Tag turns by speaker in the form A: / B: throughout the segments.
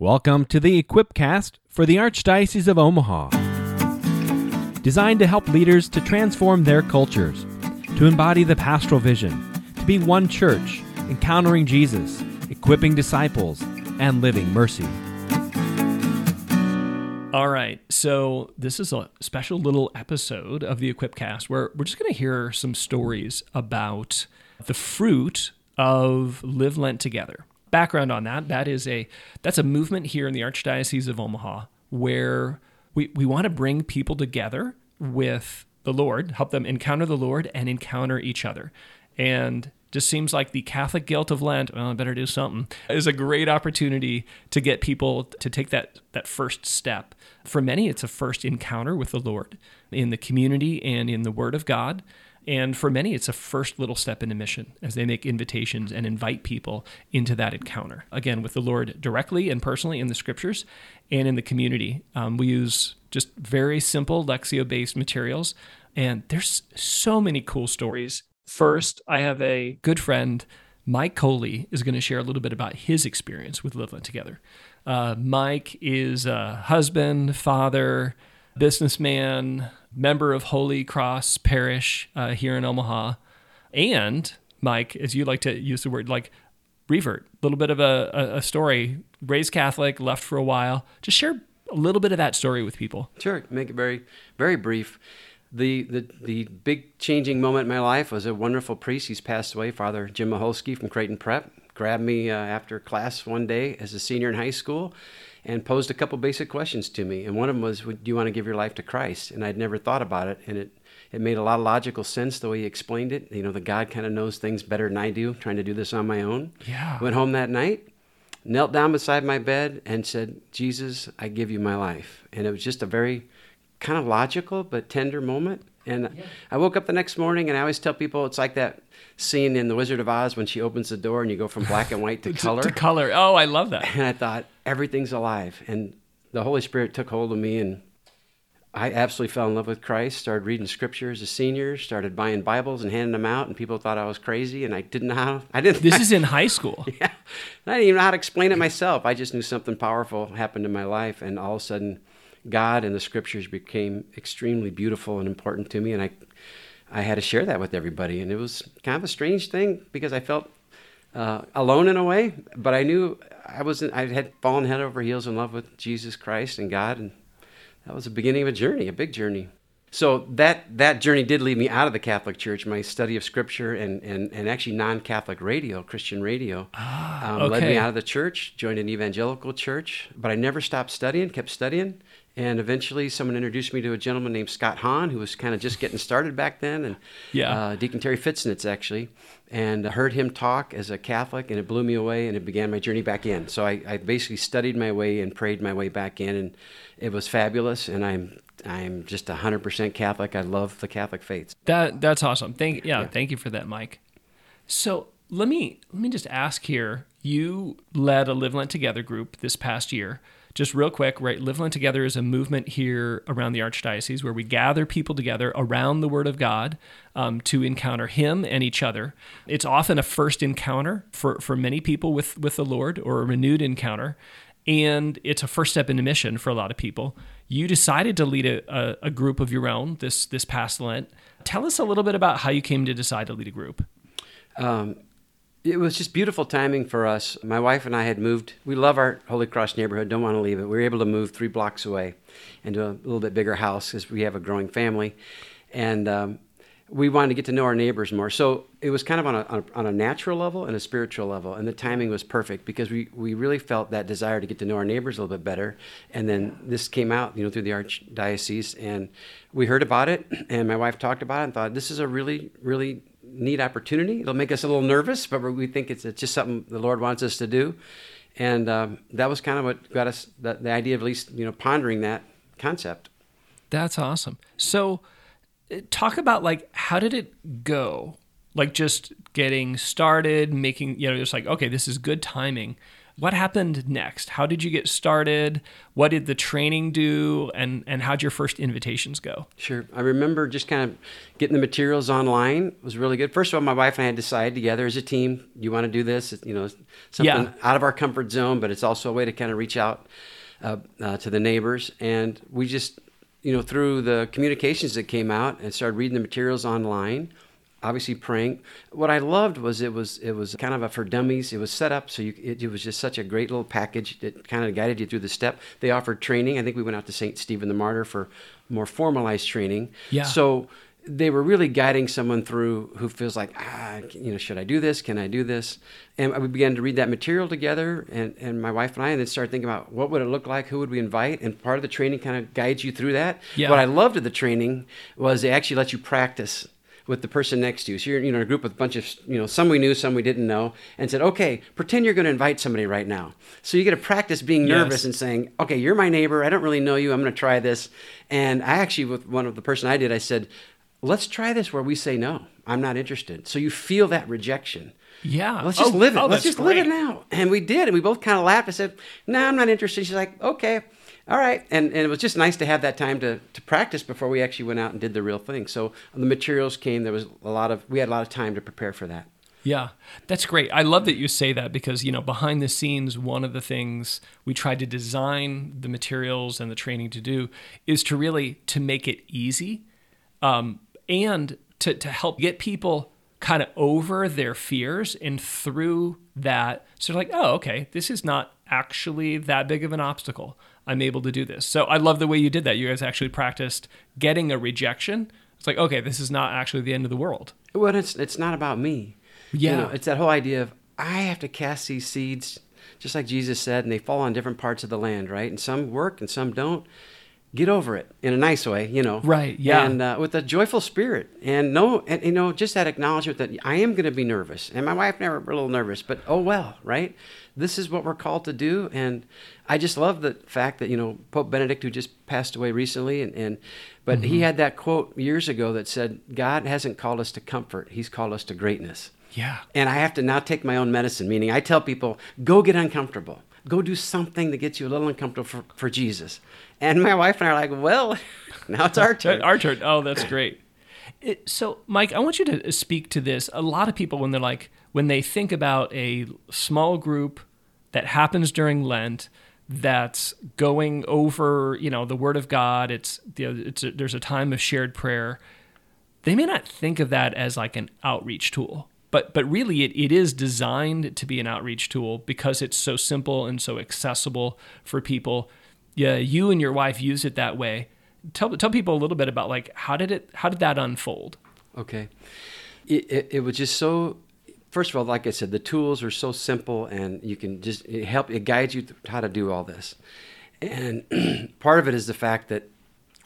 A: Welcome to the Equipcast for the Archdiocese of Omaha. Designed to help leaders to transform their cultures, to embody the pastoral vision, to be one church, encountering Jesus, equipping disciples, and living mercy.
B: All right, so this is a special little episode of the Equipcast where we're just going to hear some stories about the fruit of Live Lent Together background on that, that is a that's a movement here in the Archdiocese of Omaha where we, we want to bring people together with the Lord, help them encounter the Lord and encounter each other. And just seems like the Catholic guilt of Lent, well, I better do something, is a great opportunity to get people to take that, that first step. For many, it's a first encounter with the Lord in the community and in the Word of God. And for many, it's a first little step into mission as they make invitations and invite people into that encounter. Again, with the Lord directly and personally in the scriptures and in the community. Um, we use just very simple Lectio based materials. And there's so many cool stories. First, I have a good friend, Mike Coley, is going to share a little bit about his experience with Live Lent Together. Uh, Mike is a husband, father, businessman, member of Holy Cross Parish uh, here in Omaha, and Mike, as you like to use the word, like revert, a little bit of a, a, a story. Raised Catholic, left for a while. Just share a little bit of that story with people.
C: Sure, make it very, very brief. The, the, the big changing moment in my life was a wonderful priest. He's passed away, Father Jim Maholsky from Creighton Prep. Grabbed me uh, after class one day as a senior in high school and posed a couple basic questions to me. And one of them was, "Do you want to give your life to Christ?" And I'd never thought about it, and it it made a lot of logical sense the way he explained it. You know, the God kind of knows things better than I do. Trying to do this on my own.
B: Yeah.
C: Went home that night, knelt down beside my bed, and said, "Jesus, I give you my life." And it was just a very kind of logical but tender moment. And yeah. I woke up the next morning, and I always tell people it's like that scene in The Wizard of Oz when she opens the door and you go from black and white to color.
B: to color. Oh, I love that.
C: And I thought everything's alive, and the Holy Spirit took hold of me, and I absolutely fell in love with Christ. Started reading Scripture as a senior. Started buying Bibles and handing them out, and people thought I was crazy, and I didn't know how. I didn't.
B: This is in high school.
C: Yeah, I didn't even know how to explain it myself. I just knew something powerful happened in my life, and all of a sudden, God and the Scriptures became extremely beautiful and important to me, and I I had to share that with everybody. And it was kind of a strange thing because I felt uh, alone in a way, but I knew I wasn't. I had fallen head over heels in love with Jesus Christ and God, and that was the beginning of a journey, a big journey. So that that journey did lead me out of the Catholic Church. My study of Scripture and and, and actually non-Catholic radio, Christian radio,
B: ah, um, okay.
C: led me out of the church. Joined an evangelical church, but I never stopped studying. Kept studying. And eventually, someone introduced me to a gentleman named Scott Hahn, who was kind of just getting started back then, and
B: yeah.
C: uh, Deacon Terry Fitznitz actually. And I heard him talk as a Catholic, and it blew me away, and it began my journey back in. So I, I basically studied my way and prayed my way back in, and it was fabulous. And I'm I'm just 100% Catholic. I love the Catholic faith.
B: That that's awesome. Thank yeah, yeah, thank you for that, Mike. So let me let me just ask here. You led a Live Lent Together group this past year just real quick, right? Live Lent Together is a movement here around the Archdiocese where we gather people together around the Word of God um, to encounter Him and each other. It's often a first encounter for, for many people with, with the Lord or a renewed encounter. And it's a first step into mission for a lot of people. You decided to lead a, a, a group of your own this, this past Lent. Tell us a little bit about how you came to decide to lead a group.
C: Um, it was just beautiful timing for us. My wife and I had moved. We love our Holy Cross neighborhood, don't want to leave it. We were able to move three blocks away into a little bit bigger house because we have a growing family. And um, we wanted to get to know our neighbors more. So it was kind of on a, on a natural level and a spiritual level. And the timing was perfect because we, we really felt that desire to get to know our neighbors a little bit better. And then this came out, you know, through the Archdiocese. And we heard about it. And my wife talked about it and thought, this is a really, really neat opportunity. It'll make us a little nervous, but we think it's, it's just something the Lord wants us to do. And um, that was kind of what got us the, the idea of at least you know pondering that concept.
B: That's awesome. So, uh, talk about like how did it go? Like just getting started, making you know, just like okay, this is good timing. What happened next? How did you get started? What did the training do? And, and how'd your first invitations go?
C: Sure. I remember just kind of getting the materials online it was really good. First of all, my wife and I had decided together as a team, you want to do this, you know, something
B: Yeah.
C: out of our comfort zone, but it's also a way to kind of reach out uh, uh, to the neighbors. And we just, you know, through the communications that came out and started reading the materials online, obviously praying. What I loved was it was it was kind of a for dummies. It was set up so you it, it was just such a great little package that kind of guided you through the step. They offered training. I think we went out to St. Stephen the Martyr for more formalized training.
B: Yeah.
C: So they were really guiding someone through who feels like, ah, you know, should I do this? Can I do this? And we began to read that material together, and, and my wife and I, and then started thinking about what would it look like? Who would we invite? And part of the training kind of guides you through that.
B: Yeah.
C: What I loved of the training was they actually let you practice with the person next to you. So you're you know in a group with a bunch of you know some we knew, some we didn't know, and said, okay, pretend you're going to invite somebody right now. So you get to practice being
B: Yes.
C: nervous and saying, okay, you're my neighbor. I don't really know you. I'm going to try this. And I actually with one of the person I did, I said, let's try this where we say no. I'm not interested. So you feel that rejection.
B: Yeah.
C: Let's just
B: Oh,
C: live it.
B: oh,
C: Let's just live it
B: great.
C: now. And we did. And we both kind of laughed. I said, No, I'm not interested. She's like, Okay, all right. And, and it was just nice to have that time to, to practice before we actually went out and did the real thing. So the materials came. There was a lot of, we had a lot of time to prepare for that.
B: Yeah, that's great. I love that you say that because, you know, behind the scenes, one of the things we tried to design the materials and the training to do is to really to make it easy um, and to, to help get people kind of over their fears and through that. So they're like, oh, okay, this is not actually that big of an obstacle. I'm able to do this. So I love the way you did that. You guys actually practiced getting a rejection. It's like, okay, this is not actually the end of the world.
C: Well, it's, it's not about me. You
B: Yeah.
C: know, it's that whole idea of I have to cast these seeds, just like Jesus said, and they fall on different parts of the land, right? And some work and some don't. Get over it in a nice way, you know.
B: Right, yeah.
C: And uh, with a joyful spirit, and no, and you know, just that acknowledgement that I am going to be nervous, and my wife never a little nervous, but oh well, right? This is what we're called to do, and I just love the fact that you know Pope Benedict, who just passed away recently, and, and but
B: Mm-hmm.
C: he had that quote years ago that said, "God hasn't called us to comfort; He's called us to greatness."
B: Yeah.
C: And I have to now take my own medicine, meaning I tell people, go get uncomfortable. Go do something that gets you a little uncomfortable for, for Jesus. And my wife and I are like, well, now it's our turn.
B: Our turn. Oh, that's great. It, so, Mike, I want you to uh, speak to this. A lot of people, when they're like, when they think about a small group that happens during Lent, that's going over, you know, the Word of God. It's, you know, it's a, there's a time of shared prayer. They may not think of that as like an outreach tool, but but really it, it is designed to be an outreach tool because it's so simple and so accessible for people. Yeah, you and your wife use it that way. Tell tell people a little bit about like how did it how did that unfold?
C: Okay. It, it, it was just so, first of all, like I said, the tools are so simple and you can just, it help, it guides you how to do all this. And part of it is the fact that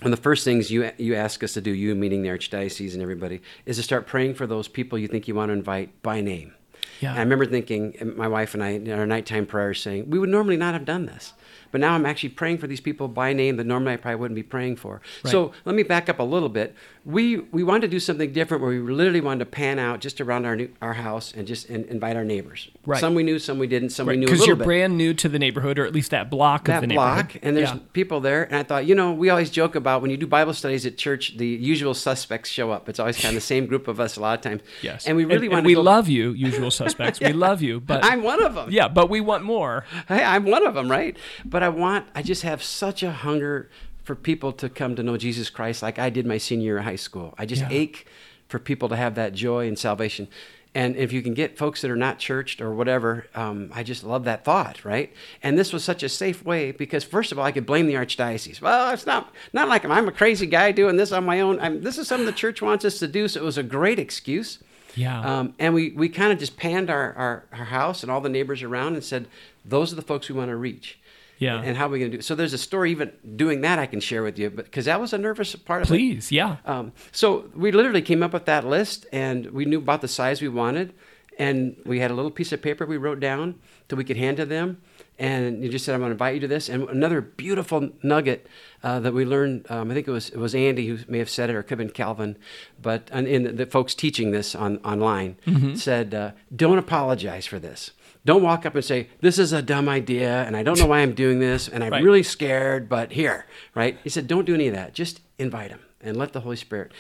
C: one of the first things you, you ask us to do, you meaning the Archdiocese and everybody, is to start praying for those people you think you want to invite by name.
B: Yeah.
C: And I remember thinking, my wife and I, in our nighttime prayers, saying, we would normally not have done this. But now I'm actually praying for these people by name that normally I probably wouldn't be praying for. So let me back up a little bit. We we wanted to do something different where we literally wanted to pan out just around our new, our house and just in, invite our neighbors.
B: Right.
C: Some we knew, some we didn't, some we knew a
B: Because you're
C: bit
B: brand new to the neighborhood, or at least that block of
C: that
B: the
C: block
B: neighborhood.
C: and there's
B: Yeah.
C: people there and i thought you know we always joke about when you do bible studies at church the usual suspects show up it's always kind of the same group of us a lot of times
B: yes,
C: and we really want
B: and
C: to
B: we
C: go,
B: love you, usual suspects. We love you, but
C: i'm one of them
B: yeah, but we want more.
C: hey, i'm one of them right but i want i just have such a hunger for people to come to know jesus christ like i did my senior year of high school i just
B: Yeah.
C: ache for people to have that joy and salvation and if you can get folks that are not churched or whatever, um, I just love that thought, right? And this was such a safe way because, first of all, I could blame the archdiocese. Well, it's not not like I'm a crazy guy doing this on my own. I'm, this is something the church wants us to do, so it was a great excuse.
B: Yeah.
C: Um, and we, we kind of just panned our, our, our house and all the neighbors around and said, those are the folks we want to reach.
B: Yeah.
C: And how are we going to do it? So there's a story even doing that I can share with you, but because that was a nervous part of it.
B: Please, yeah.
C: Um, so we literally came up with that list, and we knew about the size we wanted, and we had a little piece of paper we wrote down that we could hand to them. And you just said, "I'm going to invite you to this." And another beautiful nugget uh, that we learned, um, I think it was it was Andy who may have said it, or it could have been Calvin, but and in the, the folks teaching this on online said, uh, "Don't apologize for this." Don't walk up and say, This is a dumb idea, and I don't know why I'm doing this, and I'm
B: Right.
C: really scared, but here, right? He said, Don't do any of that. Just invite him and let the Holy Spirit.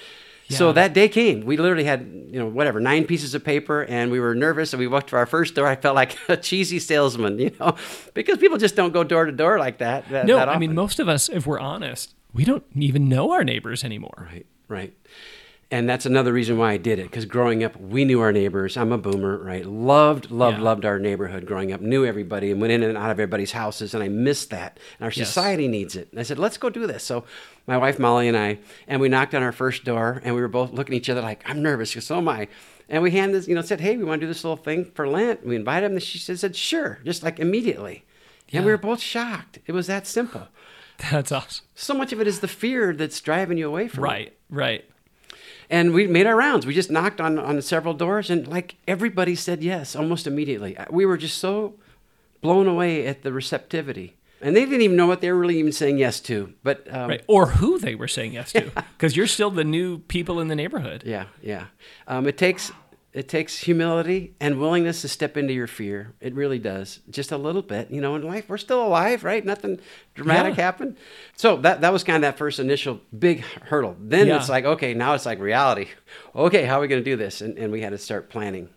C: So that day came. We literally had, you know, whatever, nine pieces of paper, and we were nervous. And we walked to our first door. I felt like a cheesy salesman, you know, because people just don't go door to door like that. that
B: No,
C: that
B: I mean, most of us, if we're honest, we don't even know our neighbors anymore.
C: Right, right. And that's another reason why I did it. Because growing up, we knew our neighbors. I'm a boomer, right? Loved, loved,
B: Yeah.
C: loved our neighborhood growing up. Knew everybody and went in and out of everybody's houses. And I missed that. And our
B: Yes.
C: society needs it. And I said, let's go do this. So my wife Molly and I, and we knocked on our first door, and we were both looking at each other like, I'm nervous. Goes, so am I. And we handed this, you know, said, hey, we want to do this little thing for Lent. We invited him. And she said, said sure, just like immediately. And we were both shocked. It was that simple.
B: That's awesome.
C: So much of it is the fear that's driving you away from it.
B: Right, right.
C: And we made our rounds. We just knocked on, on several doors, and like everybody said yes almost immediately. We were just so blown away at the receptivity. And they didn't even know what they were really even saying yes to. But um,
B: Right. Or who they were saying yes to. Because you're still the new people in the neighborhood.
C: yeah, yeah. Um, it takes it takes humility and willingness to step into your fear. It really does, just a little bit. You know, in life we're still alive, right? Nothing dramatic
B: Yeah.
C: happened. So that that was kind of that first initial big hurdle. Then
B: Yeah.
C: it's like, okay, now it's like reality. Okay, how are we going to do this? And, and we had to start planning.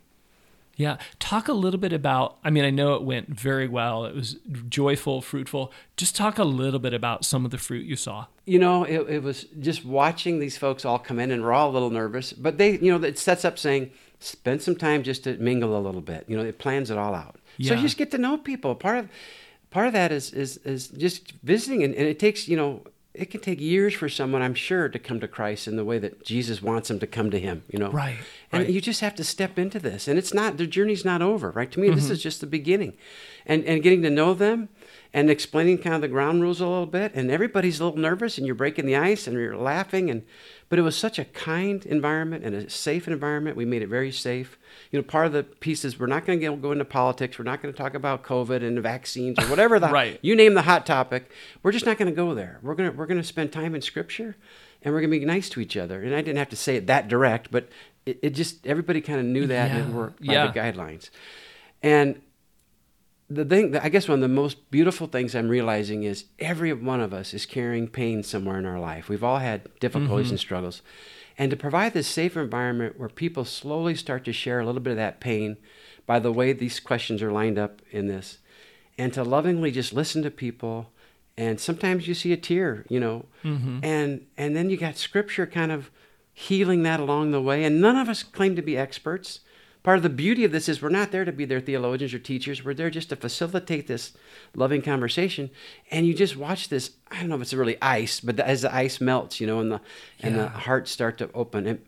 B: Yeah. Talk a little bit about, I mean, I know it went very well. It was joyful, fruitful. Just talk a little bit about some of the fruit you saw.
C: you know, it, it was just watching these folks all come in, and we're all a little nervous. But they, you know, it sets up saying, spend some time just to mingle a little bit. You know, it plans it all out. So you just get to know people. Part of part of that is is is just visiting, and, and it takes, you know, it can take years for someone, I'm sure, to come to Christ in the way that Jesus wants them to come to Him. You know,
B: Right,
C: And
B: right.
C: you just have to step into this, and it's not the journey's not over, right? To me,
B: Mm-hmm.
C: this is just the beginning, and and getting to know them, and explaining kind of the ground rules a little bit, and everybody's a little nervous, and you're breaking the ice, and you're laughing, and but it was such a kind environment and a safe environment. We made it very safe. You know, part of the piece is we're not going to go into politics. We're not going to talk about COVID and the vaccines or whatever the
B: Right.
C: you name the hot topic. We're just not going to go there. We're gonna we're gonna spend time in Scripture, and we're gonna be nice to each other. And I didn't have to say it that direct, but it, it just everybody kind of knew that and it
B: Yeah.
C: worked by
B: Yeah.
C: the guidelines. And the thing, I guess, one of the most beautiful things I'm realizing is every one of us is carrying pain somewhere in our life. We've all had difficulties and mm-hmm. struggles. And to provide this safe environment where people slowly start to share a little bit of that pain by the way these questions are lined up in this, and to lovingly just listen to people. And sometimes you see a tear, you know, mm-hmm. and and then you got scripture kind of healing that along the way. And none of us claim to be experts. Part of the beauty of this is we're not there to be their theologians or teachers. We're there just to facilitate this loving conversation. And you just watch this. I don't know if it's really ice, but as the ice melts, you know, and the and the hearts start to open. And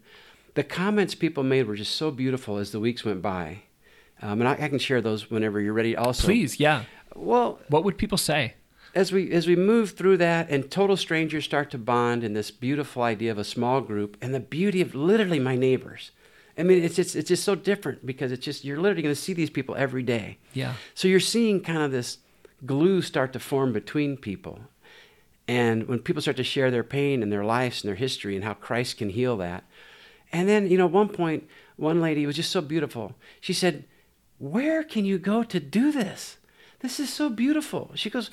C: the comments people made were just so beautiful as the weeks went by. Um, and I, I can share those whenever you're ready. Also,
B: Please, yeah.
C: Well,
B: What would people say?
C: as we as we move through that and total strangers start to bond in this beautiful idea of a small group and the beauty of literally my neighbors i mean it's just it's just so different because it's just you're literally going to see these people every day.
B: Yeah.
C: so you're seeing kind of this glue start to form between people. And when people start to share their pain and their lives and their history and how christ can heal that. And then you know at one point one lady was just so beautiful. She said where can you go to do this? This is so beautiful. She goes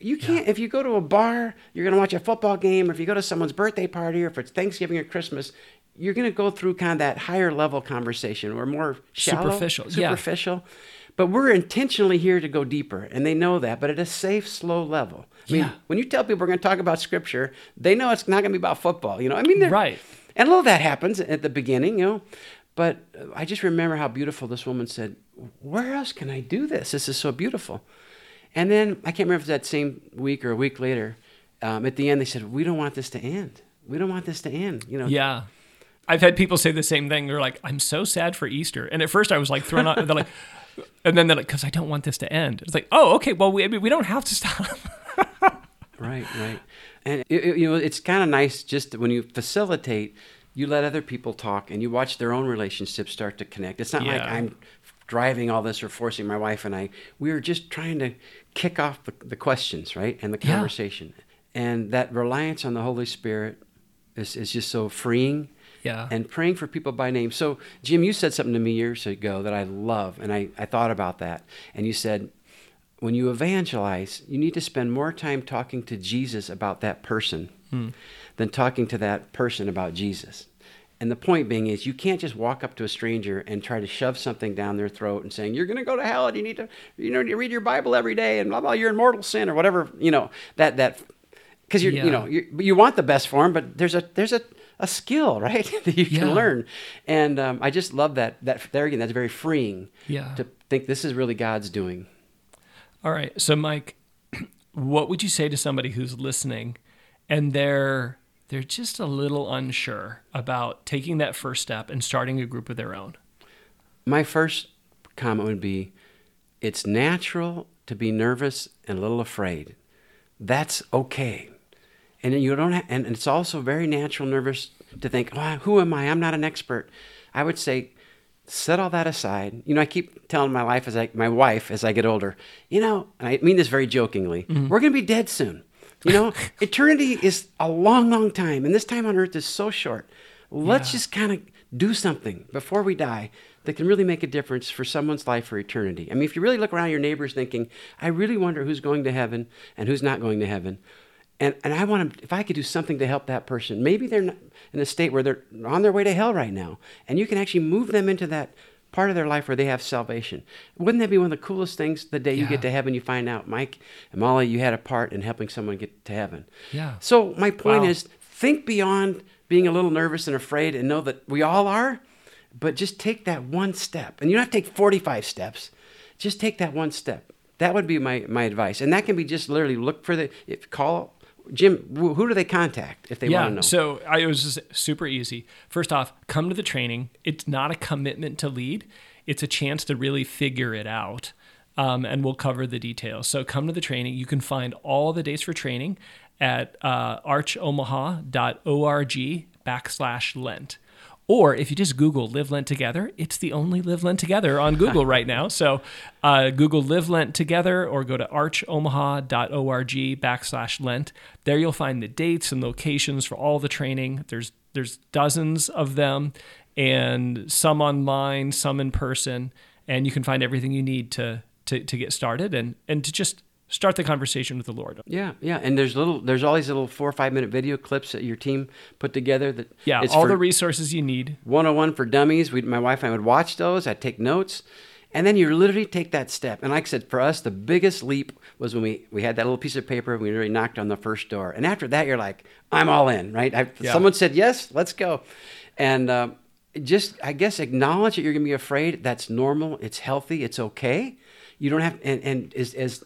C: you can't if you go to a bar you're going to watch a football game. Or if you go to someone's birthday party or if it's thanksgiving or christmas you're going to go through kind of that higher level conversation or more shallow
B: Superficial, yeah.
C: superficial but we're intentionally here to go deeper and they know that but at a safe slow level i mean
B: Yeah.
C: when you tell people we're going to talk about scripture they know it's not going to be about football you know i mean
B: Right.
C: and a little of that happens at the beginning you know but i just remember how beautiful this woman said where else can i do this this is so beautiful and then I can't remember if that same week or a week later. Um, at the end, they said, "We don't want this to end. We don't want this to end." You know.
B: Yeah. I've had people say the same thing. They're like, I'm so sad for Easter. And at first I was like thrown out. They're like, and then they're like, because I don't want this to end. It's like, oh, okay. Well, we, I mean, we don't have to stop.
C: Right. Right. And it, it- you know, it's kind of nice just when you facilitate, you let other people talk and you watch their own relationships start to connect. It's not like I'm driving all this or forcing my wife and I. We were just trying to kick off the, the questions, right, and the
B: Yeah.
C: conversation. And that reliance on the Holy Spirit is, is just so freeing
B: Yeah.
C: And praying for people by name. So, Jim, you said something to me years ago that I love, and I, I thought about that. And you said, when you evangelize, you need to spend more time talking to Jesus about that person
B: Hmm.
C: than talking to that person about Jesus. And the point being is, you can't just walk up to a stranger and try to shove something down their throat and saying, "You're going to go to hell, and you need to, you know, you read your Bible every day, and blah blah. You're in mortal sin, or whatever. You know that that because you're,
B: Yeah.
C: you know, you you want the best for them, but there's a there's a a skill, right, that you can
B: Yeah.
C: learn. And um, I just love that. That there again, that's very freeing.
B: Yeah.
C: To think this is really God's doing.
B: All right. So, Mike, what would you say to somebody who's listening and they're they're just a little unsure about taking that first step and starting a group of their own?
C: My first comment would be it's natural to be nervous and a little afraid. That's okay. And then you don't have, and it's also very natural nervous to think, oh, who am I? I'm not an expert. I would say, set all that aside. You know, I keep telling my life as I, my wife as I get older, you know, and I mean this very jokingly, mm-hmm. we're going to be dead soon. You know, eternity is a long, long time, and this time on earth is so short. Let's
B: Yeah.
C: just kind of do something before we die that can really make a difference for someone's life for eternity. I mean, if you really look around your neighbors thinking, I really wonder who's going to heaven and who's not going to heaven. And, and I want to, if I could do something to help that person, maybe they're in a state where they're on their way to hell right now, and you can actually move them into that part of their life where they have salvation. Wouldn't that be one of the coolest things the day you get to heaven, you find out, Mike and Molly, you had a part in helping someone get to heaven?
B: Yeah.
C: So my point
B: Wow.
C: is think beyond being a little nervous and afraid and know that we all are, but just take that one step. And you don't have to take 45 steps. Just take that one step. That would be my, my advice. And that can be just literally look for the, if call, Jim, who do they contact if they
B: yeah.
C: want to know?
B: So I, it was just super easy. First off, come to the training. It's not a commitment to lead. It's a chance to really figure it out. Um, and we'll cover the details. So come to the training. You can find all the dates for training at uh, archomaha.org backslash Lent. Or if you just Google Live Lent Together, it's the only Live Lent Together on Google right now. So uh, Google Live Lent Together or go to archomaha.org backslash Lent. There you'll find the dates and locations for all the training. There's there's dozens of them, and some online, some in person, and you can find everything you need to to, to get started and and to just start the conversation with the Lord.
C: yeah, yeah. And there's little, there's all these little four or five minute video clips that your team put together that
B: Yeah,
C: it's
B: all the resources you need.
C: 101 for dummies. We, my wife and I would watch those. I'd take notes. And then you literally take that step. And like I said, for us, the biggest leap was when we, we had that little piece of paper and we really knocked on the first door. And after that, you're like, I'm all in, right? I,
B: Yeah.
C: Someone said, yes, let's go. And uh, just, I guess, acknowledge that you're going to be afraid. That's normal. It's healthy. It's okay. You don't have, and, and as, as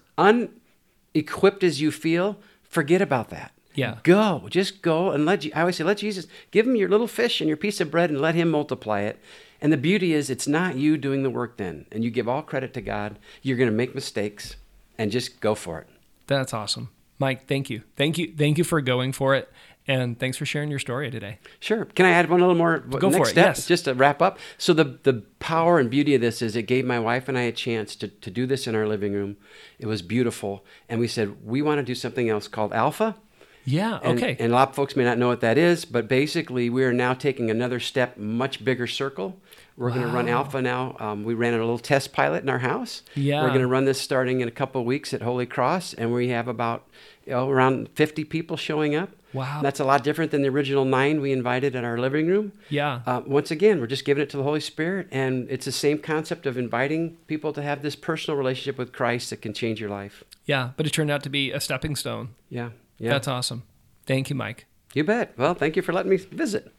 C: unequipped as you feel, forget about that.
B: Yeah.
C: Go, just go and let. I always say, let Jesus give him your little fish and your piece of bread and let him multiply it. And the beauty is, it's not you doing the work then, and you give all credit to God. You're going to make mistakes, and just go for it.
B: That's awesome. Mike, thank you. Thank you. Thank you for going for it. And thanks for sharing your story today.
C: Sure. Can I add one little more?
B: Go
C: next
B: for it,
C: Step,
B: yes.
C: Just to wrap up. So the the power and beauty of this is it gave my wife and I a chance to to do this in our living room. It was beautiful, and we said we want to do something else called Alpha.
B: Yeah.
C: And,
B: okay.
C: And a lot of folks may not know what that is, but basically, we are now taking another step, much bigger circle. We're going to run Alpha now. Um, we ran a little test pilot in our house.
B: Yeah.
C: We're going to run this starting in a couple of weeks at Holy Cross, and we have about around 50 people showing up.
B: Wow.
C: That's a lot different than the original nine we invited at our living room.
B: yeah.
C: Uh, once again, we're just giving it to the Holy Spirit, and it's the same concept of inviting people to have this personal relationship with Christ that can change your life.
B: yeah. But it turned out to be a stepping stone.
C: Yeah, yeah.
B: That's awesome. Thank you, Mike.
C: you bet. Well, thank you for letting me visit.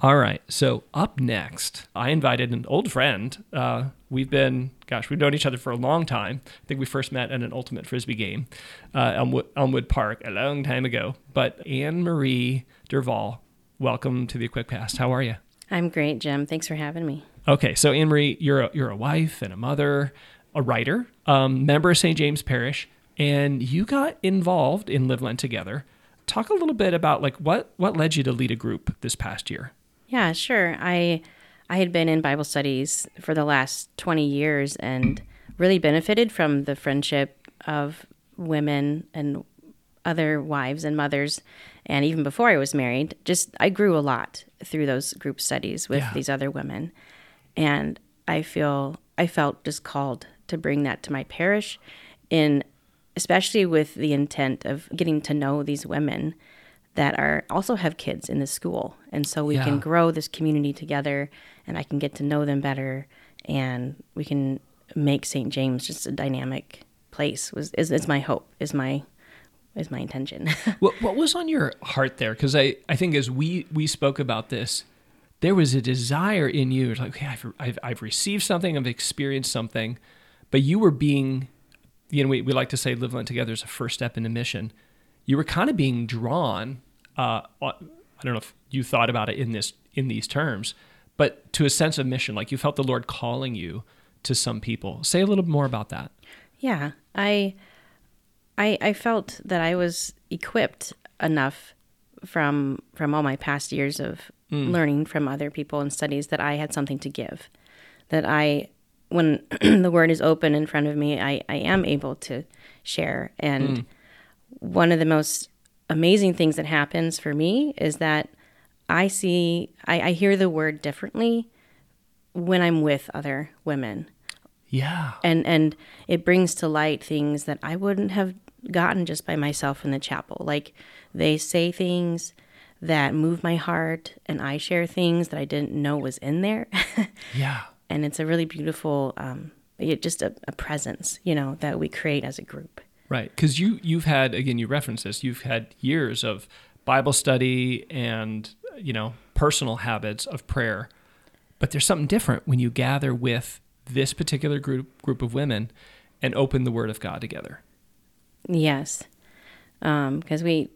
B: All right. So up next, I invited an old friend. Uh, we've been, gosh, we've known each other for a long time. I think we first met at an ultimate frisbee game, uh, Elmwood, Elmwood Park, a long time ago. But Anne Marie Derval, welcome to the Equipcast. How are you?
D: I'm great, Jim. Thanks for having me.
B: Okay, so Anne Marie, you're a, you're a wife and a mother, a writer, um, member of St. James Parish, and you got involved in Live Lent Together. Talk a little bit about like what what led you to lead a group this past year.
D: Yeah, sure. I I had been in Bible studies for the last 20 years and really benefited from the friendship of women and other wives and mothers, and even before I was married, just I grew a lot through those group studies with
B: Yeah.
D: these other women, and I feel I felt just called to bring that to my parish, in especially with the intent of getting to know these women that are also have kids in the school, and so we
B: Yeah.
D: can grow this community together, and I can get to know them better, and we can make St. James just a dynamic place. Was is, is my hope is my is my intention.
B: What, what was on your heart there? Because I, I think as we, we spoke about this, there was a desire in you. Like, okay, I've, I've, I've received something, I've experienced something, but you were being, you know, we, we like to say live Lent together is a first step in into mission. You were kind of being drawn. Uh, I don't know if you thought about it in this in these terms, but to a sense of mission, like you felt the Lord calling you to some people. Say a little more about that.
D: Yeah, I, I, I felt that I was equipped enough from from all my past years of learning from other people and studies that I had something to give. That I, when the word is open in front of me, I, I am able to share. And one of the most amazing things that happens for me is that I see, I, I hear the word differently when I'm with other women
B: Yeah.
D: and and it brings to light things that I wouldn't have gotten just by myself in the chapel. Like they say things that move my heart, and I share things that I didn't know was in there,
B: Yeah.
D: and it's a really beautiful, um, it, just a, a presence, you know, that we create as a group.
B: Right, because you you've had again you referenced this you've had years of Bible study and you know personal habits of prayer, but there's something different when you gather with this particular group group of women and open the Word of God together.
D: Yes, um, because we,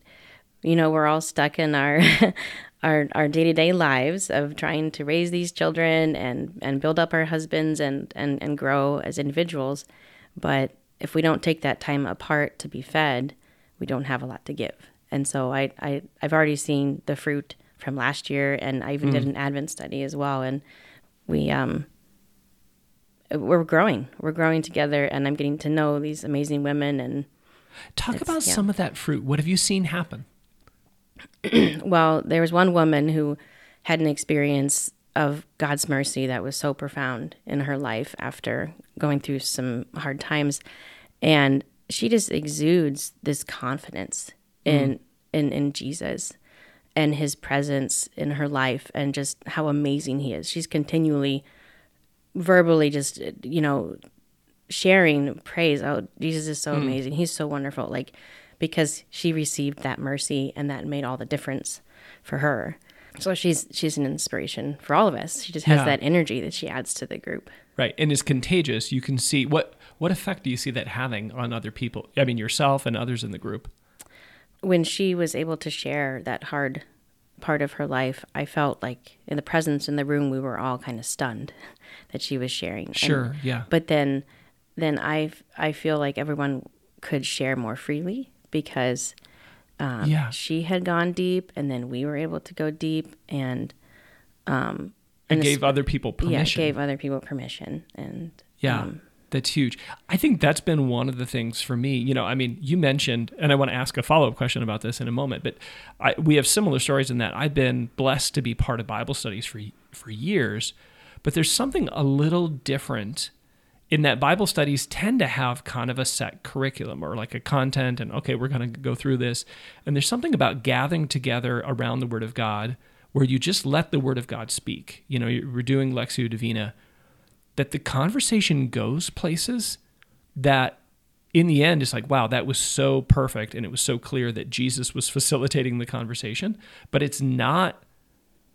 D: you know, we're all stuck in our our our day to day lives of trying to raise these children and and build up our husbands and and and grow as individuals. But if we don't take that time apart to be fed, we don't have a lot to give. And so I I I've already seen the fruit from last year, and I even did an Advent study as well, and we um we're growing we're growing together and i'm getting to know these amazing women and
B: Talk about
D: yeah.
B: some of that fruit. What have you seen happen?
D: well, there was one woman who had an experience of God's mercy that was so profound in her life after going through some hard times. And she just exudes this confidence mm. in in, in Jesus and his presence in her life and just how amazing he is. She's continually verbally just you know sharing praise. Oh jesus is so mm. amazing. He's so wonderful. Like because she received that mercy and that made all the difference for her so she's she's an inspiration for all of us she just has
B: Yeah.
D: that energy that she adds to the group
B: Right, and it's contagious. You can see what what effect do you see that having on other people? I mean, yourself and others in the group.
D: when she was able to share that hard part of her life i felt like in the presence in the room we were all kind of stunned that she was sharing And-
B: Sure, yeah.
D: but then then i i feel like everyone could share more freely because um,
B: Yeah.
D: she had gone deep and then we were able to go deep and
B: It
D: and
B: gave other people permission.
D: yeah gave other people permission and
B: Yeah,
D: um,
B: that's huge. I think that's been one of the things for me. You know, I mean, you mentioned, and I want to ask a follow up question about this in a moment, but I, we have similar stories in that I've been blessed to be part of Bible studies for for years, but there's something a little different in that Bible studies tend to have kind of a set curriculum or like a content, and okay, we're going to go through this, and there's something about gathering together around the Word of God where you just let the Word of God speak. You know, we're doing Lectio Divina that the conversation goes places that in the end it's like wow that was so perfect and it was so clear that jesus was facilitating the conversation. But it's not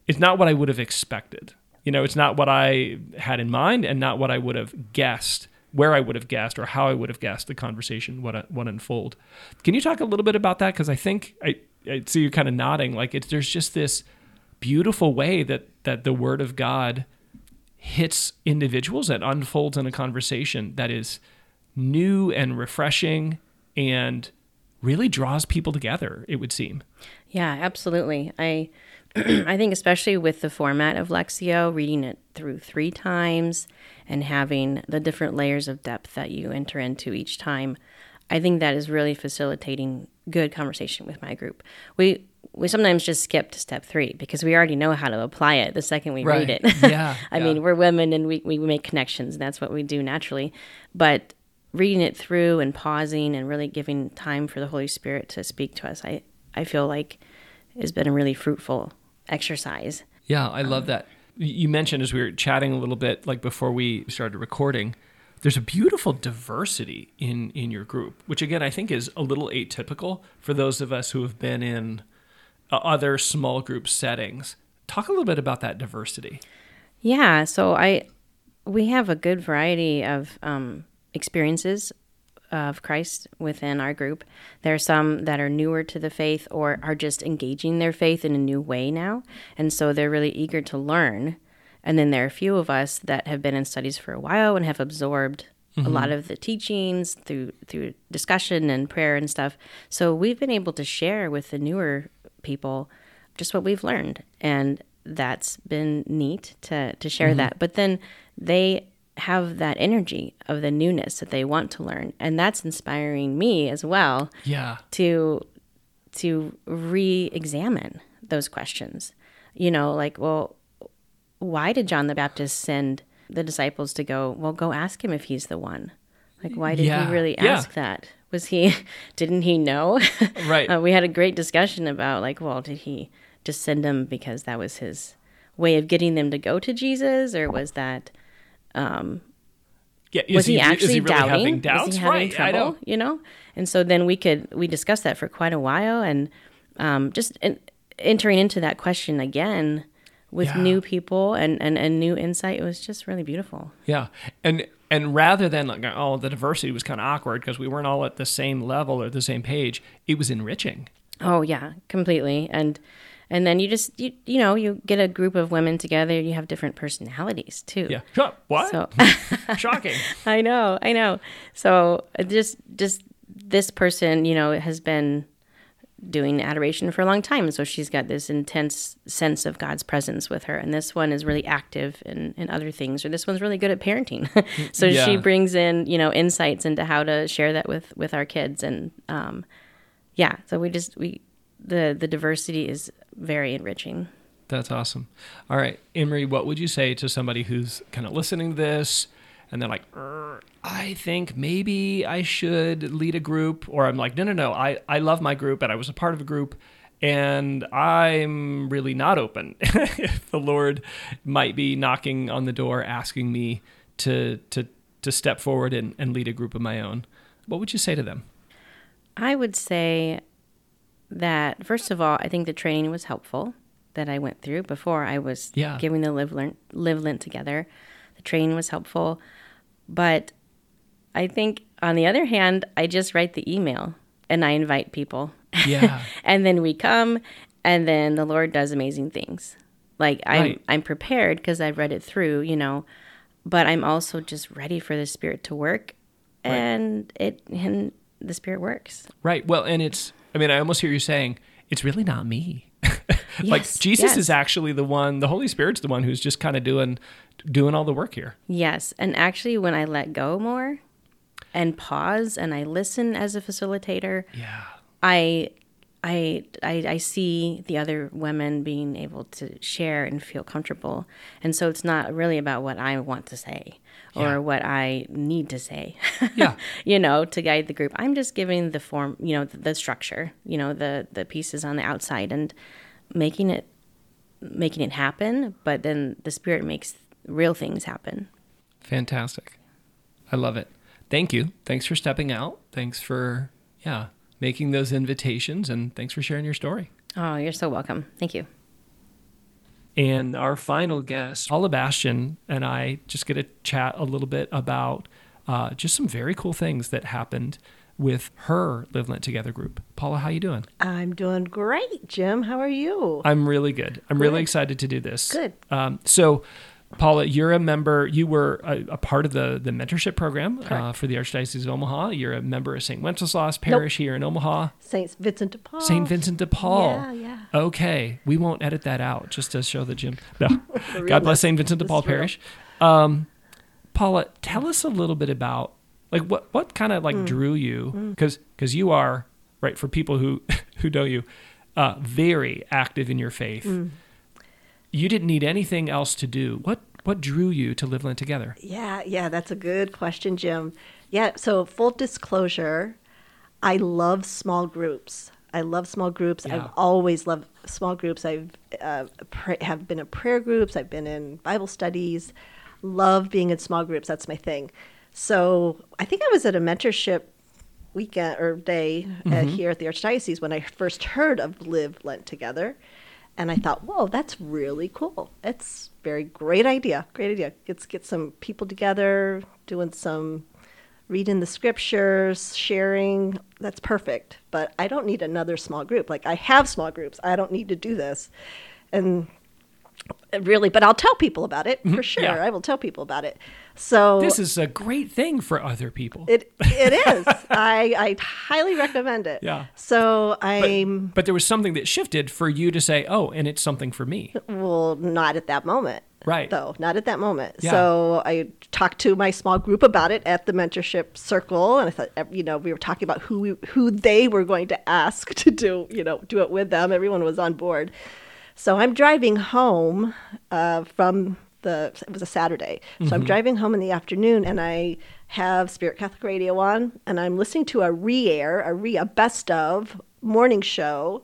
B: it's not what i would have expected you know it's not what i had in mind and not what i would have guessed where i would have guessed or how i would have guessed the conversation would, uh, would unfold. Can you talk a little bit about that? Because i think i, I see you kind of nodding like it's there's just this beautiful way that that the word of god hits individuals that unfolds in a conversation that is new and refreshing and really draws people together it would seem.
D: Yeah, absolutely. I I think especially with the format of Lectio, reading it through three times and having the different layers of depth that you enter into each time, I think that is really facilitating good conversation with my group. We we sometimes just skip to step three because we already know how to apply it the second we
B: Right.
D: read it.
B: Yeah,
D: I
B: yeah.
D: mean, we're women and we, we make connections. And that's what we do naturally. But reading it through and pausing and really giving time for the Holy Spirit to speak to us, I, I feel like has been a really fruitful exercise.
B: Yeah, I love that. You mentioned as we were chatting a little bit, like before we started recording, there's a beautiful diversity in in your group, which again I think is a little atypical for those of us who have been in uh, other small group settings. Talk a little bit about that diversity.
D: Yeah, so I we have a good variety of um, experiences of Christ within our group. There are some that are newer to the faith or are just engaging their faith in a new way now, and so they're really eager to learn. And then there are a few of us that have been in studies for a while and have absorbed a lot mm-hmm. of the teachings through through discussion and prayer and stuff. So we've been able to share with the newer people just what we've learned and that's been neat to to share mm-hmm. that but then they have that energy of the newness that they want to learn. And that's inspiring me as well
B: Yeah,
D: to to re-examine those questions. You know like well why did john the baptist send the disciples to go well go ask him if he's the one? Like why did
B: Yeah,
D: he really
B: yeah.
D: ask that? Was he didn't he know?
B: Right.
D: uh, we had a great discussion about like well did he just send them because that was his way of getting them to go to jesus? Or was that
B: yeah. Is
D: was he,
B: is
D: actually
B: he really
D: doubting?
B: having doubts?
D: Was he having
B: right.
D: Trouble? You know, and so then we could we discussed that for quite a while, and um, just en- entering into that question again with
B: Yeah.
D: new people and, and and new insight. It was just really beautiful.
B: Yeah, and and rather than like oh the diversity was kind of awkward because we weren't all at the same level or the same page, it was enriching.
D: Oh yeah, completely. And and then you just you you know you get a group of women together. You have different personalities too.
B: Yeah. What?
D: So
B: Shocking.
D: I know, I know. So uh, just just this person, you know, has been doing adoration for a long time, so she's got this intense sense of God's presence with her. And this one is really active in, in other things, or this one's really good at parenting. so
B: Yeah.
D: she brings in, you know, insights into how to share that with with our kids. And um, yeah, so we just we the the diversity is very enriching.
B: That's awesome. All right, Emery, what would you say to somebody who's kind of listening to this and they're like, "Er, I think maybe I should lead a group, or I'm like, no, no, no, I, I love my group and I was a part of a group and I'm really not open. if the Lord might be knocking on the door asking me to to to step forward and, and lead a group of my own, what would you say to them?
D: I would say that first of all, I think the training was helpful that I went through before I was
B: Yeah.
D: giving the live learn live lent together. The training was helpful, but I think on the other hand, I just write the email and I invite people,
B: Yeah.
D: and then we come, and then the Lord does amazing things. Like I'm
B: Right.
D: I'm prepared because I've read it through, you know, but I'm also just ready for the Spirit to work, and it and the Spirit works.
B: Right. Well, and it's, I mean, I almost hear you saying, it's really not me. like
D: Yes,
B: Jesus
D: yes.
B: is actually the one, the Holy Spirit's the one who's just kind of doing, doing all the work here.
D: Yes. And actually, when I let go more and pause and I listen as a facilitator,
B: Yeah.
D: I, I, I, I see the other women being able to share and feel comfortable. And so it's not really about what I want to say or
B: Yeah.
D: what I need to say.
B: Yeah.
D: you know, to guide the group. I'm just giving the form, you know, the, the structure, you know, the the pieces on the outside and making it making it happen, but then the spirit makes real things happen.
B: Fantastic. I love it. Thank you. Thanks for stepping out. Thanks for, yeah, making those invitations and thanks for sharing your story.
D: Oh, you're so welcome. Thank you.
B: And our final guest, Paula Bastian, and I just get to chat a little bit about uh, just some very cool things that happened with her Live Lent Together group. Paula, how you doing?
E: I'm doing great, Jim. How are you?
B: I'm really good. I'm really excited to do this.
E: Good.
B: Um, so, Paula, you're a member. You were a, a part of the the mentorship program uh, for the Archdiocese of Omaha. You're a member of St. Wenceslas Parish here in Omaha.
E: Saint Vincent de Paul.
B: St. Vincent de Paul.
E: Yeah, yeah.
B: Okay, we won't edit that out just to show the Jim. No, God bless. St. Vincent de Paul. Parish. Um, Paula, tell us a little bit about Like what what kind of like drew you? Because because you are right for people who who know you, uh, very active in your faith. You didn't need anything else to do. What what drew you to live Lent together?
E: Yeah, yeah, that's a good question, Jim. Yeah, so full disclosure, I love small groups. I love small groups.
B: Yeah.
E: I've always loved small groups. I've uh, pr- have been in prayer groups. I've been in Bible studies. Love being in small groups. That's my thing. So I think I was at a mentorship weekend or day uh, here at the Archdiocese when I first heard of Live Lent Together. And I thought, whoa, that's really cool. It's very great idea. Great idea. Let's get some people together, doing some reading the scriptures, sharing. That's perfect. But I don't need another small group. Like I have small groups. I don't need to do this. And really, but I'll tell people about it mm-hmm. for sure.
B: yeah.
E: I will tell people about it. So
B: This is a great thing for other people.
E: it it is. I I highly recommend it.
B: Yeah.
E: So I'm
B: but there was something that shifted for you to say, "Oh, and it's something for me."
E: well not at that moment.
B: Right.
E: Though not at that moment.
B: Yeah.
E: So I talked to my small group about it at the mentorship circle, and I thought eh, you know we were talking about who we, who they were going to ask to do you know do it with them. Everyone was on board. So I'm driving home uh, from the it was a Saturday. So I'm driving home in the afternoon and I have Spirit Catholic Radio on and I'm listening to a re-air, a re a best of morning show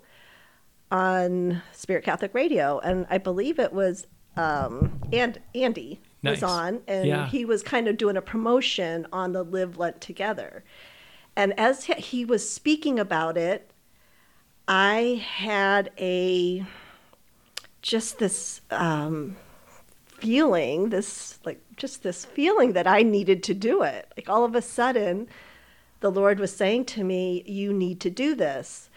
E: on Spirit Catholic Radio and I believe it was um and Andy
B: Nice.
E: was on and
B: Yeah.
E: he was kind of doing a promotion on the Live Lent Together. And as he- he was speaking about it, I had a just this um, feeling, this like just this feeling that I needed to do it. Like all of a sudden, the Lord was saying to me, "You need to do this."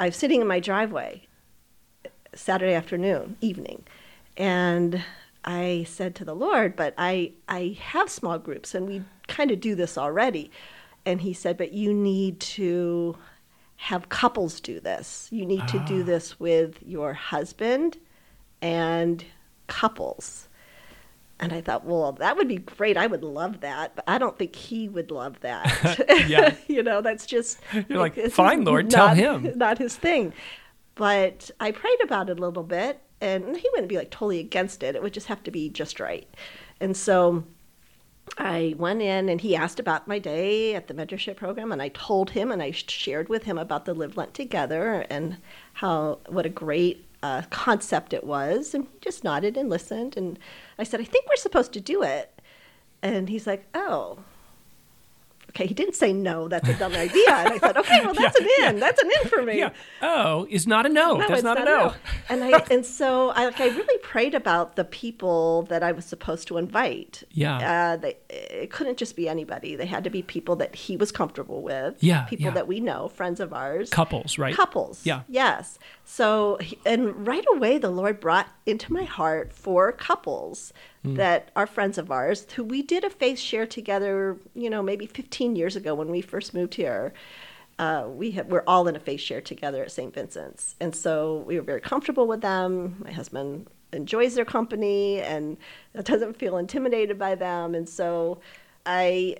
E: I'm sitting in my driveway Saturday afternoon, evening, and I said to the Lord, "But I I have small groups, and we kind of do this already." And He said, "But you need to." have couples do this. You need to do ah. this with your husband and couples. And I thought, well, that would be great. I would love that, but I don't think he would love that.
B: Yeah.
E: you know, that's just
B: You're like,
E: is
B: "Fine, Lord, tell him."
E: Not his thing. But I prayed about it a little bit, and he wouldn't be like totally against it. It would just have to be just right. And so I went in and he asked about my day at the mentorship program, and I told him and I shared with him about the Live Lent Together and how what a great uh, concept it was. And he just nodded and listened. And I said, I think we're supposed to do it. And he's like, Oh, okay. He didn't say no. That's a dumb idea. And I thought, Okay, well, that's
B: Yeah,
E: an in. That's an in for me.
B: Yeah. Oh, is not a no.
E: No,
B: That's
E: it's
B: not, a no.
E: And I and so I like I really prayed about the people that I was supposed to invite.
B: Yeah.
E: Uh, they, it couldn't just be anybody. They had to be people that he was comfortable with.
B: Yeah,
E: People
B: yeah.
E: that we know, friends of ours.
B: Couples, right?
E: Couples.
B: Yeah.
E: Yes. So and right away the Lord brought into my heart four couples
B: Hmm.
E: that are friends of ours who we did a faith share together, you know, maybe 15 years ago when we first moved here. Uh, we have, we're all in a faith share together at St. Vincent's. And so we were very comfortable with them. My husband enjoys their company and doesn't feel intimidated by them. And so I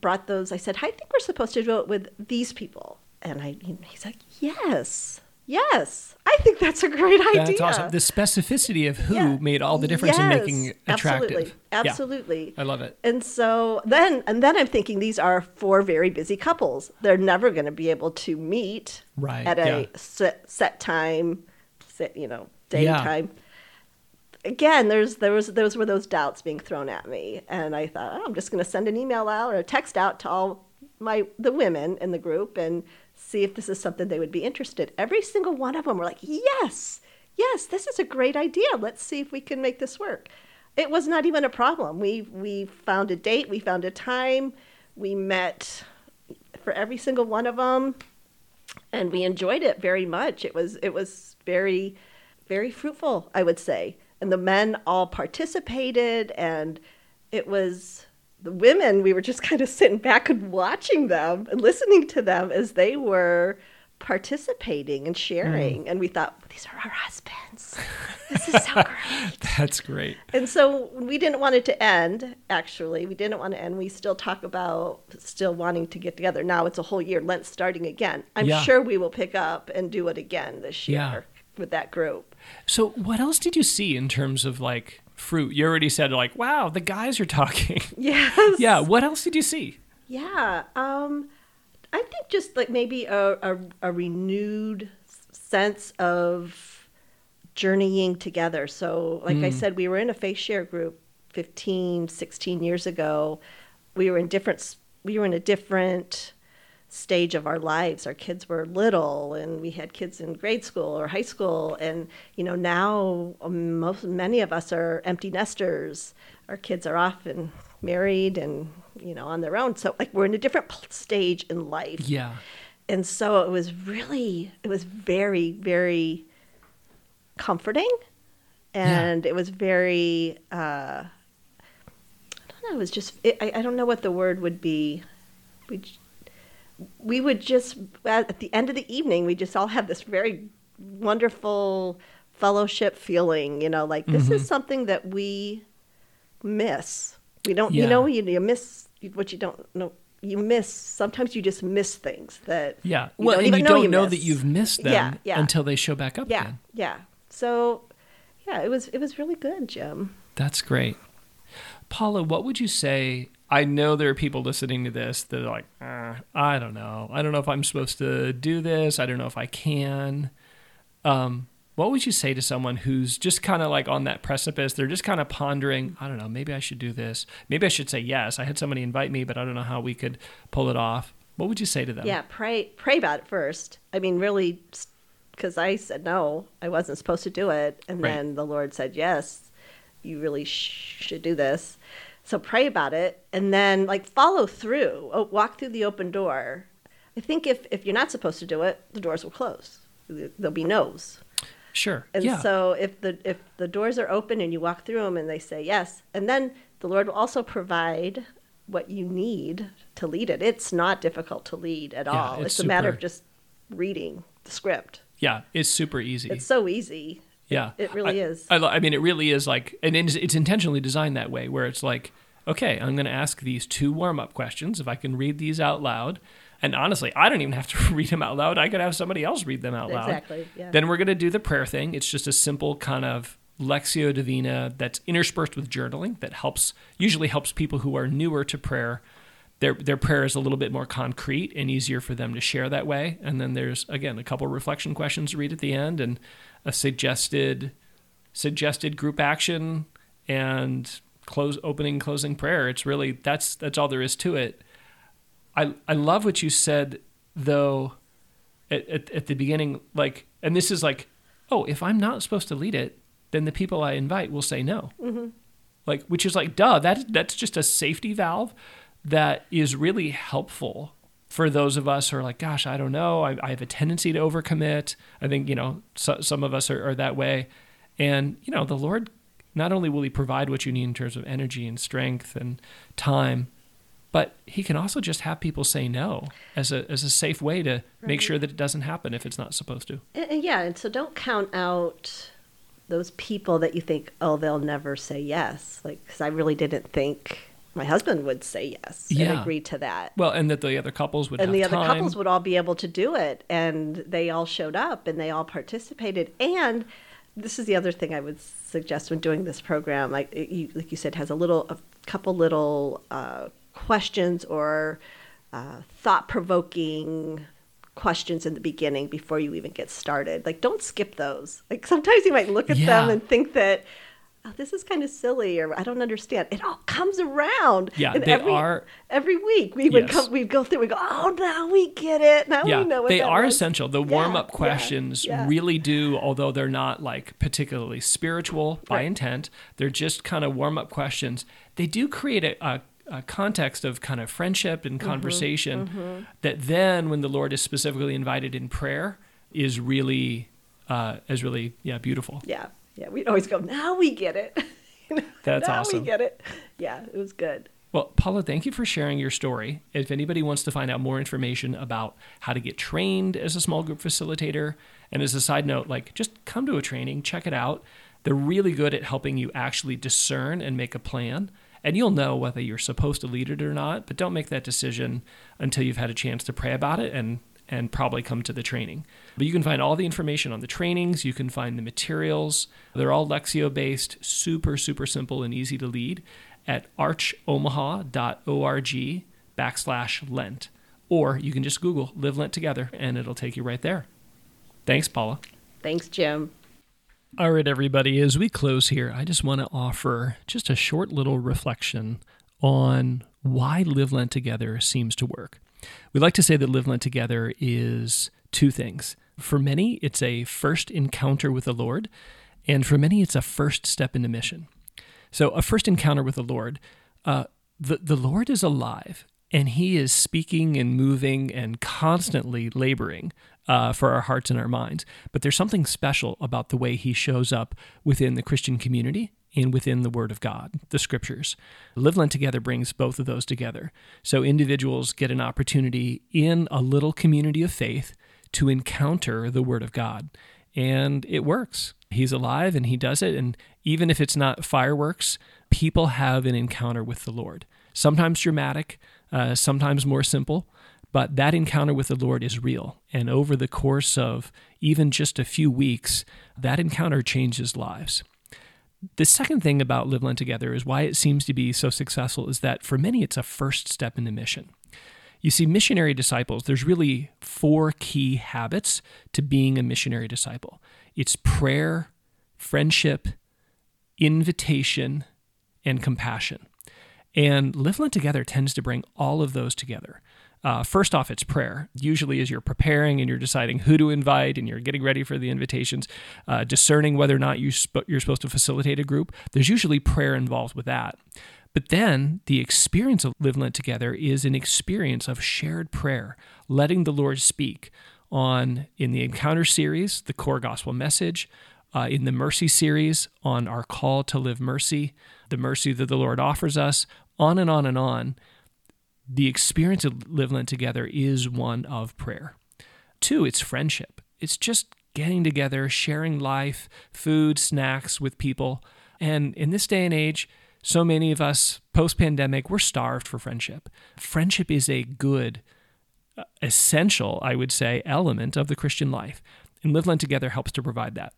E: brought those. I said, I think we're supposed to do it with these people. And I, he's like, yes, yes. I think that's a great idea.
B: That's awesome. The specificity of who
E: Yeah.
B: made all the difference in making it attractive.
E: Absolutely.
B: Yeah.
E: Absolutely.
B: I love it.
E: And so then, and then I'm thinking these are four very busy couples. They're never going to be able to meet
B: Right,
E: at a
B: yeah.
E: set, set time, set, you know, day
B: Yeah.
E: time. Again, there's there was those were those doubts being thrown at me, and I thought oh, I'm just going to send an email out or a text out to all my the women in the group and see if this is something they would be interested. Every single one of them were like, yes, yes, this is a great idea. Let's see if we can make this work. It was not even a problem. We we found a date, we found a time, we met for every single one of them, and we enjoyed it very much. It was it was very very fruitful, I would say. And the men all participated, and it was the women. We were just kind of sitting back and watching them and listening to them as they were participating and sharing. Mm. And we thought, these are our husbands. This is so great.
B: That's great.
E: and so we didn't want it to end, actually. We didn't want to end. We still talk about still wanting to get together. Now it's a whole year, Lent starting again. I'm
B: Yeah.
E: sure we will pick up and do it again this year
B: Yeah.
E: with that group.
B: So, what else did you see in terms of like fruit? You already said like, wow, the guys are talking.
E: Yes.
B: yeah. What else did you see?
E: Yeah. Um, I think just like maybe a, a, a renewed sense of journeying together. So, like I said, we were in a face share group 15, 16 years ago. We were in different, we were in a different stage of our lives. Our kids were little, and we had kids in grade school or high school. And you know, now um, most many of us are empty nesters. Our kids are off and married, and you know, on their own. So like we're in a different stage in life.
B: Yeah.
E: And so it was really, it was very, very comforting, and it was very. Uh, I don't know. It was just. It, I, I don't know what the word would be. We we would just at the end of the evening we just all have this very wonderful fellowship feeling you know like this is something that we miss we don't you know you, you miss what you don't know you miss sometimes you just miss things that
B: Yeah.
E: you
B: well,
E: don't
B: and you
E: know
B: don't
E: you
B: know
E: miss.
B: that you've missed them
E: Yeah, yeah.
B: until they show back up
E: yeah
B: again.
E: yeah so yeah it was it was really good jim
B: That's great. Paula, what would you say? I know there are people listening to this that are like, "Uh, I don't know. I don't know if I'm supposed to do this. I don't know if I can. Um, what would you say to someone who's just kind of like on that precipice? They're just kind of pondering, I don't know, maybe I should do this. Maybe I should say yes. I had somebody invite me, but I don't know how we could pull it off. What would you say to them?
E: Yeah, pray pray about it first. I mean, really, because I said no, I wasn't supposed to do it, and
B: Right.
E: then the Lord said yes, you really sh- should do this. So pray about it, and then like follow through. Oh, walk through the open door. I think if if you're not supposed to do it, the doors will close. There'll be no's.
B: Sure.
E: And
B: yeah.
E: so if the if the doors are open and you walk through them and they say yes, and then the Lord will also provide what you need to lead it. It's not difficult to lead at
B: Yeah,
E: all.
B: it's
E: It's, a matter of just reading the script.
B: yeah. It's super easy.
E: It's so easy.
B: Yeah,
E: It really
B: I-
E: is.
B: I, I mean, it really is like, and it's, it's intentionally designed that way, where it's like, okay, I'm going to ask these two warm up questions. If I can read these out loud, and honestly, I don't even have to read them out loud. I could have somebody else read them out loud.
E: Exactly, yeah.
B: Then we're going to do the prayer thing. It's just a simple kind of lectio divina that's interspersed with journaling that helps usually helps people who are newer to prayer their their prayer is a little bit more concrete and easier for them to share that way. And then there's again a couple reflection questions to read at the end and a suggested suggested group action and close opening closing prayer. It's really that's that's all there is to it. I I love what you said though at, at, at the beginning like and this is like oh if I'm not supposed to lead it then the people I invite will say no mm-hmm. like which is like duh that that's just a safety valve that is really helpful for those of us who are like gosh i don't know. I, I have a tendency to overcommit. I think you know so, some of us are, are that way. And you know the lord not only will he provide what you need in terms of energy and strength and time but he can also just have people say no as a as a safe way to make sure that it doesn't happen if it's not supposed to.
E: And, and yeah, and so don't count out those people that you think, oh, they'll never say yes. Like, because I really didn't think my husband would say yes
B: Yeah.
E: and agree to that.
B: well and that the other couples would
E: and the other
B: time.
E: couples would all be able to do it and they all showed up and they all participated and this is the other thing i would suggest when doing this program like you, like you said has a little a couple little uh, questions or uh, thought-provoking questions in the beginning before you even get started like don't skip those like sometimes you might look at them and think that oh, this is kind of silly or i don't understand it all comes around
B: Yeah,
E: And
B: they
E: every,
B: are-
E: every week we would
B: Yes.
E: come we'd go through we go oh now we get it now
B: yeah,
E: we know
B: they are
E: was."
B: essential. The
E: Yeah,
B: warm up questions
E: yeah.
B: really do, although they're not like particularly spiritual by
E: Right.
B: intent, they're just kind of warm up questions. They do create a, a, context of kind of friendship and
E: Mm-hmm,
B: conversation that then, when the Lord is specifically invited in prayer, is really uh, is really yeah beautiful.
E: yeah yeah we'd always go now we get it You know,
B: That's
E: now
B: awesome.
E: we get it yeah it was good
B: Well, Paula, thank you for sharing your story. If anybody wants to find out more information about how to get trained as a small group facilitator, and as a side note, like just come to a training, check it out. They're really good at helping you actually discern and make a plan. And you'll know whether you're supposed to lead it or not, but don't make that decision until you've had a chance to pray about it and and probably come to the training. But you can find all the information on the trainings, you can find the materials. They're all Lectio based, super, super simple and easy to lead at archomaha.org backslash Lent. Or you can just Google Live Lent Together and it'll take you right there. Thanks, Paula.
E: Thanks, Jim.
B: All right, everybody, as we close here, I just want to offer just a short little reflection on why Live Lent Together seems to work. We like to say that Live Lent Together is two things. For many, it's a first encounter with the Lord, and for many, it's a first step into mission. So, a first encounter with the Lord, uh, the, the Lord is alive and he is speaking and moving and constantly laboring uh, for our hearts and our minds. But there's something special about the way he shows up within the Christian community and within the Word of God, the Scriptures. Live Lent Together brings both of those together. So individuals get an opportunity in a little community of faith to encounter the Word of God. And it works. He's alive and he does it. And even if it's not fireworks, people have an encounter with the Lord. Sometimes dramatic, uh, sometimes more simple, but that encounter with the Lord is real. And over the course of even just a few weeks, that encounter changes lives. The second thing about Live Lent Together is why it seems to be so successful is that for many, it's a first step into mission. You see, missionary disciples, there's really four key habits to being a missionary disciple it's prayer, friendship, invitation, and compassion. And Live Lent Together tends to bring all of those together. Uh, first off, it's prayer. Usually, as you're preparing and you're deciding who to invite and you're getting ready for the invitations, uh, discerning whether or not you sp- you're supposed to facilitate a group, there's usually prayer involved with that. But then the experience of Live Lent Together is an experience of shared prayer, letting the Lord speak on in the Encounter series, the core gospel message, uh, in the Mercy series on our call to live mercy, the mercy that the Lord offers us, on and on and on. The experience of Live together is one of prayer. Two, it's friendship. It's just getting together, sharing life, food, snacks with people. And in this day and age, so many of us post pandemic, we're starved for friendship. Friendship is a good, uh, essential, I would say, element of the Christian life. And Live Lent Together helps to provide that.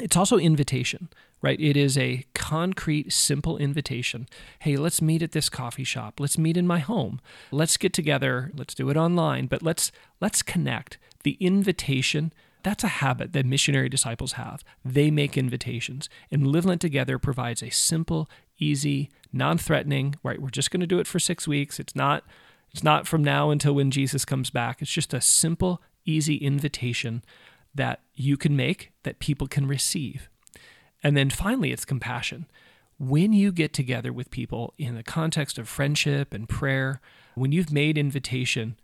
B: It's also invitation, right? It is a concrete, simple invitation. Hey, let's meet at this coffee shop. Let's meet in my home. Let's get together. Let's do it online, but let's let's connect. The invitation, that's a habit that missionary disciples have. They make invitations. And Live Lent Together provides a simple, easy, non-threatening, right? We're just going to do it for 6 weeks. It's not it's not from now until when Jesus comes back. It's just a simple, easy invitation that you can make that people can receive. And then finally, it's compassion. When you get together with people in the context of friendship and prayer, when you've made invitation,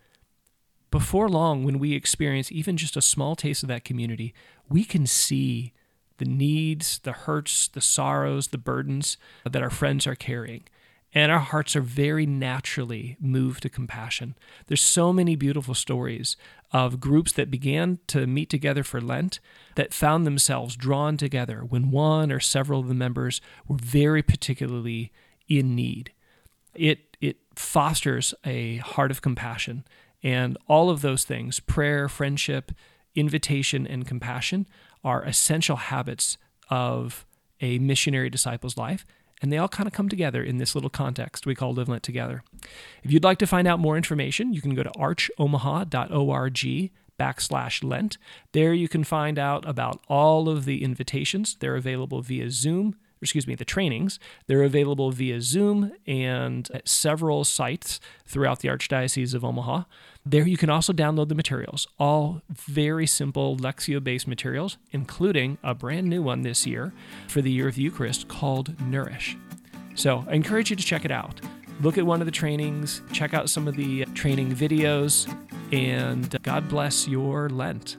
B: before long, when we experience even just a small taste of that community, we can see the needs, the hurts, the sorrows, the burdens that our friends are carrying and our hearts are very naturally moved to compassion. There's so many beautiful stories of groups that began to meet together for Lent that found themselves drawn together when one or several of the members were very particularly in need. It it fosters a heart of compassion and all of those things, prayer, friendship, invitation and compassion are essential habits of a missionary disciple's life and they all kind of come together in this little context we call Live Lent Together. If you'd like to find out more information, you can go to archomaha.org backslash Lent. There you can find out about all of the invitations. They're available via Zoom, excuse me, the trainings. They're available via Zoom and at several sites throughout the Archdiocese of Omaha. There you can also download the materials, all very simple Lectio based materials, including a brand new one this year for the Year of the Eucharist called Nourish. So I encourage you to check it out. Look at one of the trainings, check out some of the training videos, and God bless your Lent.